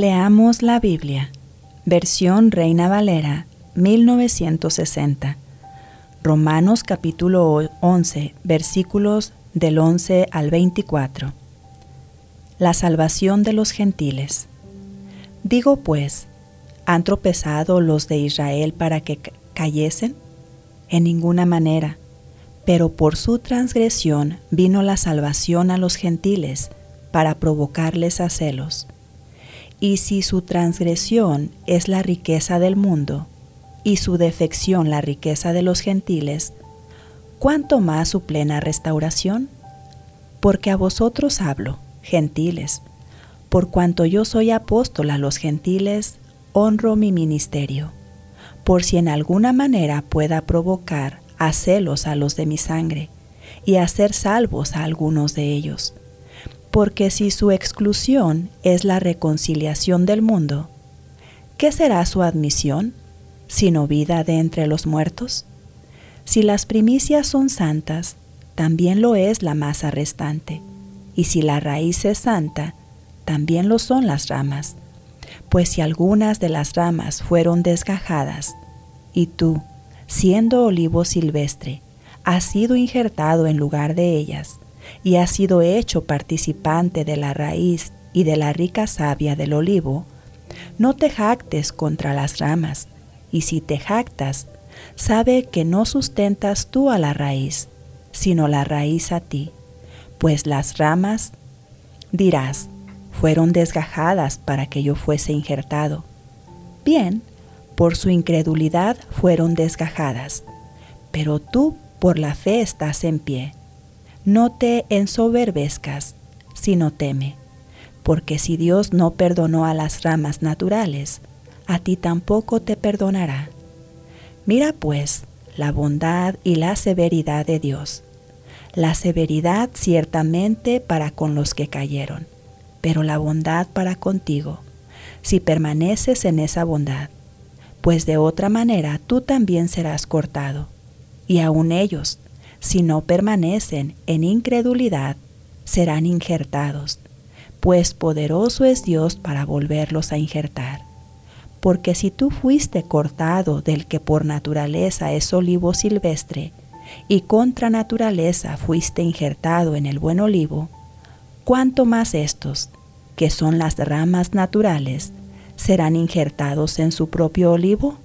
Leamos la Biblia, versión Reina Valera, 1960. Romanos capítulo 11, versículos del 11 al 24. La salvación de los gentiles. Digo pues, ¿han tropezado los de Israel para que cayesen? En ninguna manera, pero por su transgresión vino la salvación a los gentiles para provocarles a celos y si su transgresión es la riqueza del mundo, y su defección la riqueza de los gentiles, ¿cuánto más su plena restauración? Porque a vosotros hablo, gentiles, por cuanto yo soy apóstol a los gentiles, honro mi ministerio, por si en alguna manera pueda provocar a celos a los de mi sangre, y hacer salvos a algunos de ellos porque si su exclusión es la reconciliación del mundo, ¿qué será su admisión, sino vida de entre los muertos? Si las primicias son santas, también lo es la masa restante, y si la raíz es santa, también lo son las ramas. Pues si algunas de las ramas fueron desgajadas, y tú, siendo olivo silvestre, has sido injertado en lugar de ellas, y has sido hecho participante de la raíz y de la rica savia del olivo, no te jactes contra las ramas, y si te jactas, sabe que no sustentas tú a la raíz, sino la raíz a ti, pues las ramas, dirás, fueron desgajadas para que yo fuese injertado. Bien, por su incredulidad fueron desgajadas, pero tú por la fe estás en pie no te ensoberbezcas, sino teme, porque si Dios no perdonó a las ramas naturales, a ti tampoco te perdonará. Mira pues la bondad y la severidad de Dios. La severidad ciertamente para con los que cayeron, pero la bondad para contigo, si permaneces en esa bondad, pues de otra manera tú también serás cortado, y aun ellos, si no permanecen en incredulidad, serán injertados, pues poderoso es Dios para volverlos a injertar. Porque si tú fuiste cortado del que por naturaleza es olivo silvestre, y contra naturaleza fuiste injertado en el buen olivo, cuánto más estos, que son las ramas naturales, serán injertados en su propio olivo?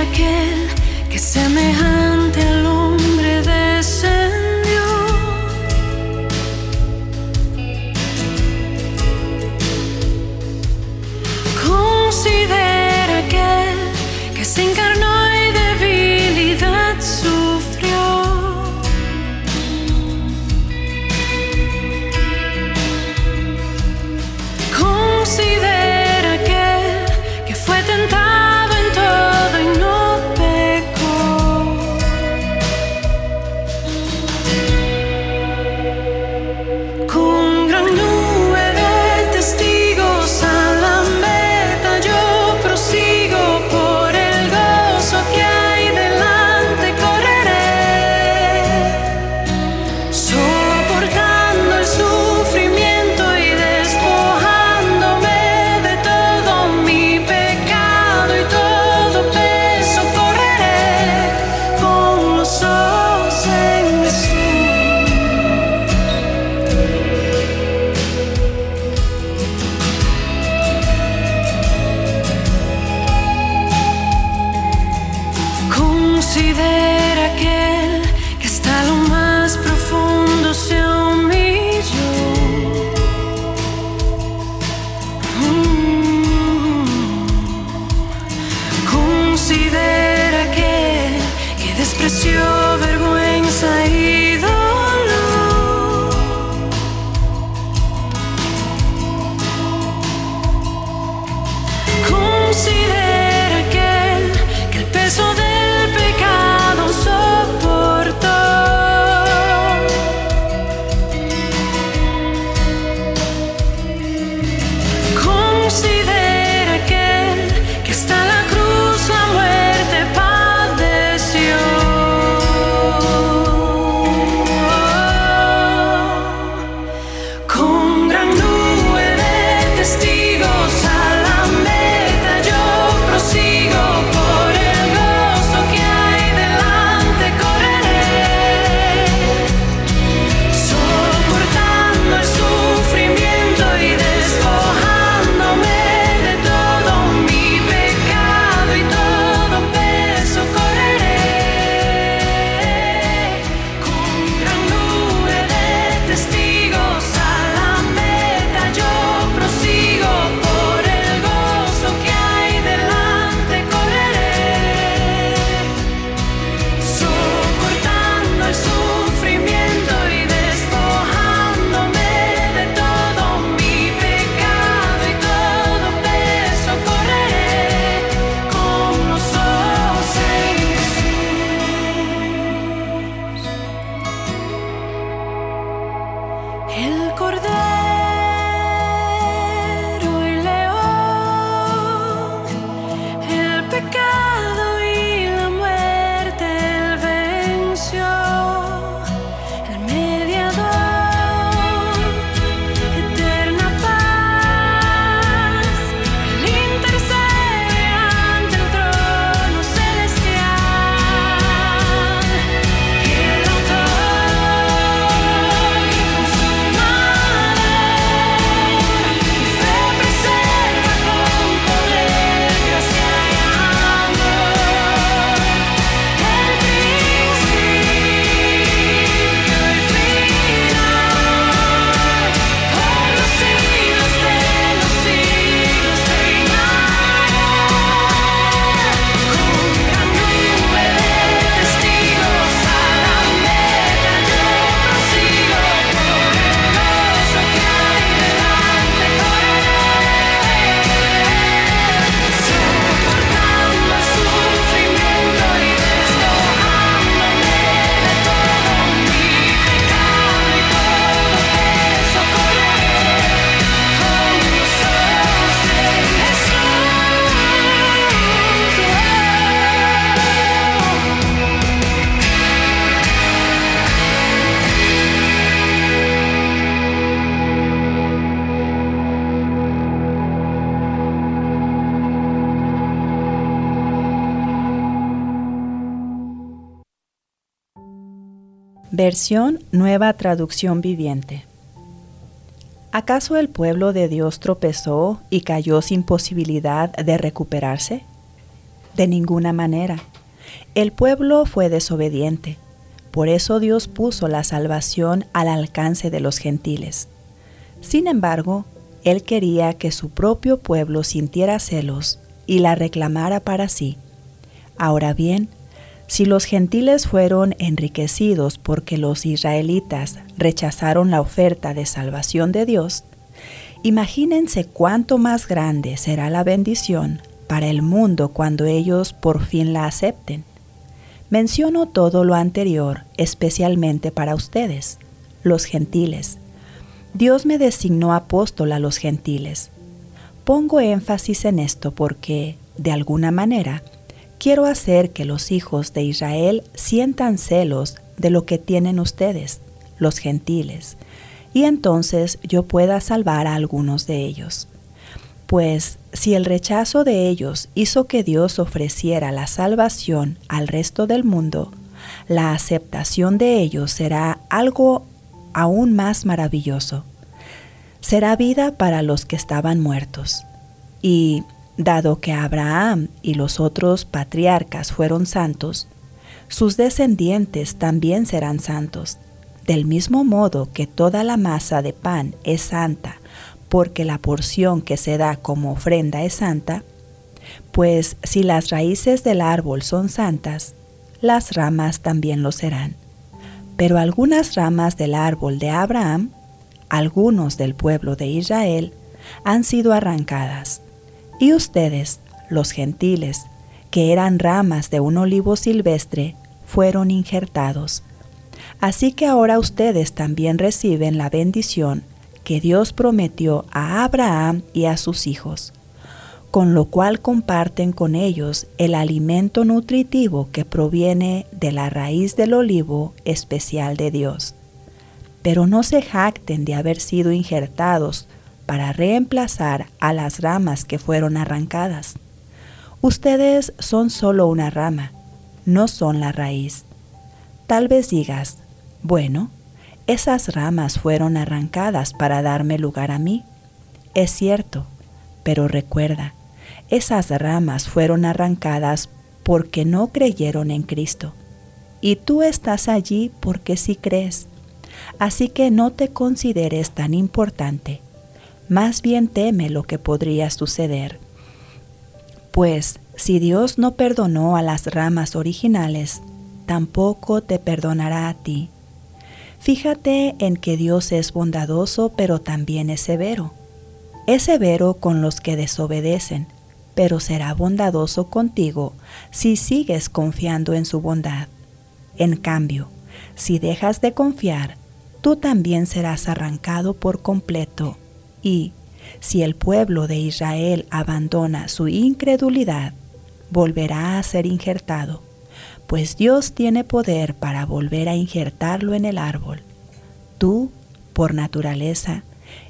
Considera que, que see that Versión Nueva Traducción Viviente. ¿Acaso el pueblo de Dios tropezó y cayó sin posibilidad de recuperarse? De ninguna manera. El pueblo fue desobediente. Por eso Dios puso la salvación al alcance de los gentiles. Sin embargo, Él quería que su propio pueblo sintiera celos y la reclamara para sí. Ahora bien, si los gentiles fueron enriquecidos porque los israelitas rechazaron la oferta de salvación de Dios, imagínense cuánto más grande será la bendición para el mundo cuando ellos por fin la acepten. Menciono todo lo anterior especialmente para ustedes, los gentiles. Dios me designó apóstol a los gentiles. Pongo énfasis en esto porque, de alguna manera, quiero hacer que los hijos de Israel sientan celos de lo que tienen ustedes, los gentiles, y entonces yo pueda salvar a algunos de ellos. Pues si el rechazo de ellos hizo que Dios ofreciera la salvación al resto del mundo, la aceptación de ellos será algo aún más maravilloso. Será vida para los que estaban muertos. Y Dado que Abraham y los otros patriarcas fueron santos, sus descendientes también serán santos, del mismo modo que toda la masa de pan es santa, porque la porción que se da como ofrenda es santa, pues si las raíces del árbol son santas, las ramas también lo serán. Pero algunas ramas del árbol de Abraham, algunos del pueblo de Israel, han sido arrancadas y ustedes, los gentiles, que eran ramas de un olivo silvestre, fueron injertados. Así que ahora ustedes también reciben la bendición que Dios prometió a Abraham y a sus hijos, con lo cual comparten con ellos el alimento nutritivo que proviene de la raíz del olivo especial de Dios. Pero no se jacten de haber sido injertados para reemplazar a las ramas que fueron arrancadas. Ustedes son solo una rama, no son la raíz. Tal vez digas, bueno, esas ramas fueron arrancadas para darme lugar a mí. Es cierto, pero recuerda, esas ramas fueron arrancadas porque no creyeron en Cristo. Y tú estás allí porque sí crees. Así que no te consideres tan importante más bien teme lo que podría suceder. Pues si Dios no perdonó a las ramas originales, tampoco te perdonará a ti. Fíjate en que Dios es bondadoso, pero también es severo. Es severo con los que desobedecen, pero será bondadoso contigo si sigues confiando en su bondad. En cambio, si dejas de confiar, tú también serás arrancado por completo y, si el pueblo de Israel abandona su incredulidad, volverá a ser injertado, pues Dios tiene poder para volver a injertarlo en el árbol. Tú, por naturaleza,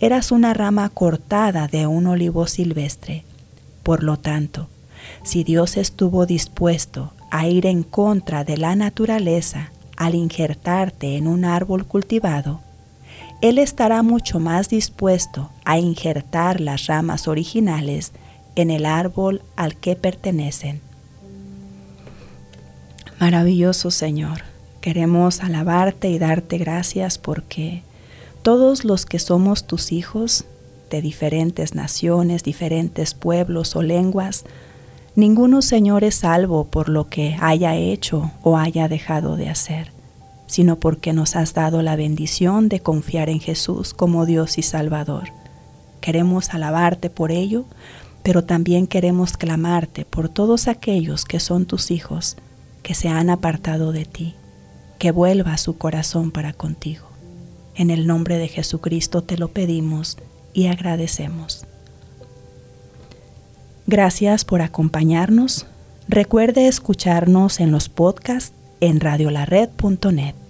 eras una rama cortada de un olivo silvestre. Por lo tanto, si Dios estuvo dispuesto a ir en contra de la naturaleza al injertarte en un árbol cultivado, él estará mucho más dispuesto a injertar las ramas originales en el árbol al que pertenecen. Maravilloso Señor, queremos alabarte y darte gracias porque todos los que somos tus hijos, de diferentes naciones, diferentes pueblos o lenguas, ninguno Señor es salvo por lo que haya hecho o haya dejado de hacer sino porque nos has dado la bendición de confiar en Jesús como Dios y Salvador. Queremos alabarte por ello, pero también queremos clamarte por todos aquellos que son tus hijos, que se han apartado de ti, que vuelva su corazón para contigo. En el nombre de Jesucristo te lo pedimos y agradecemos. Gracias por acompañarnos. Recuerde escucharnos en los podcasts en radiolared.net.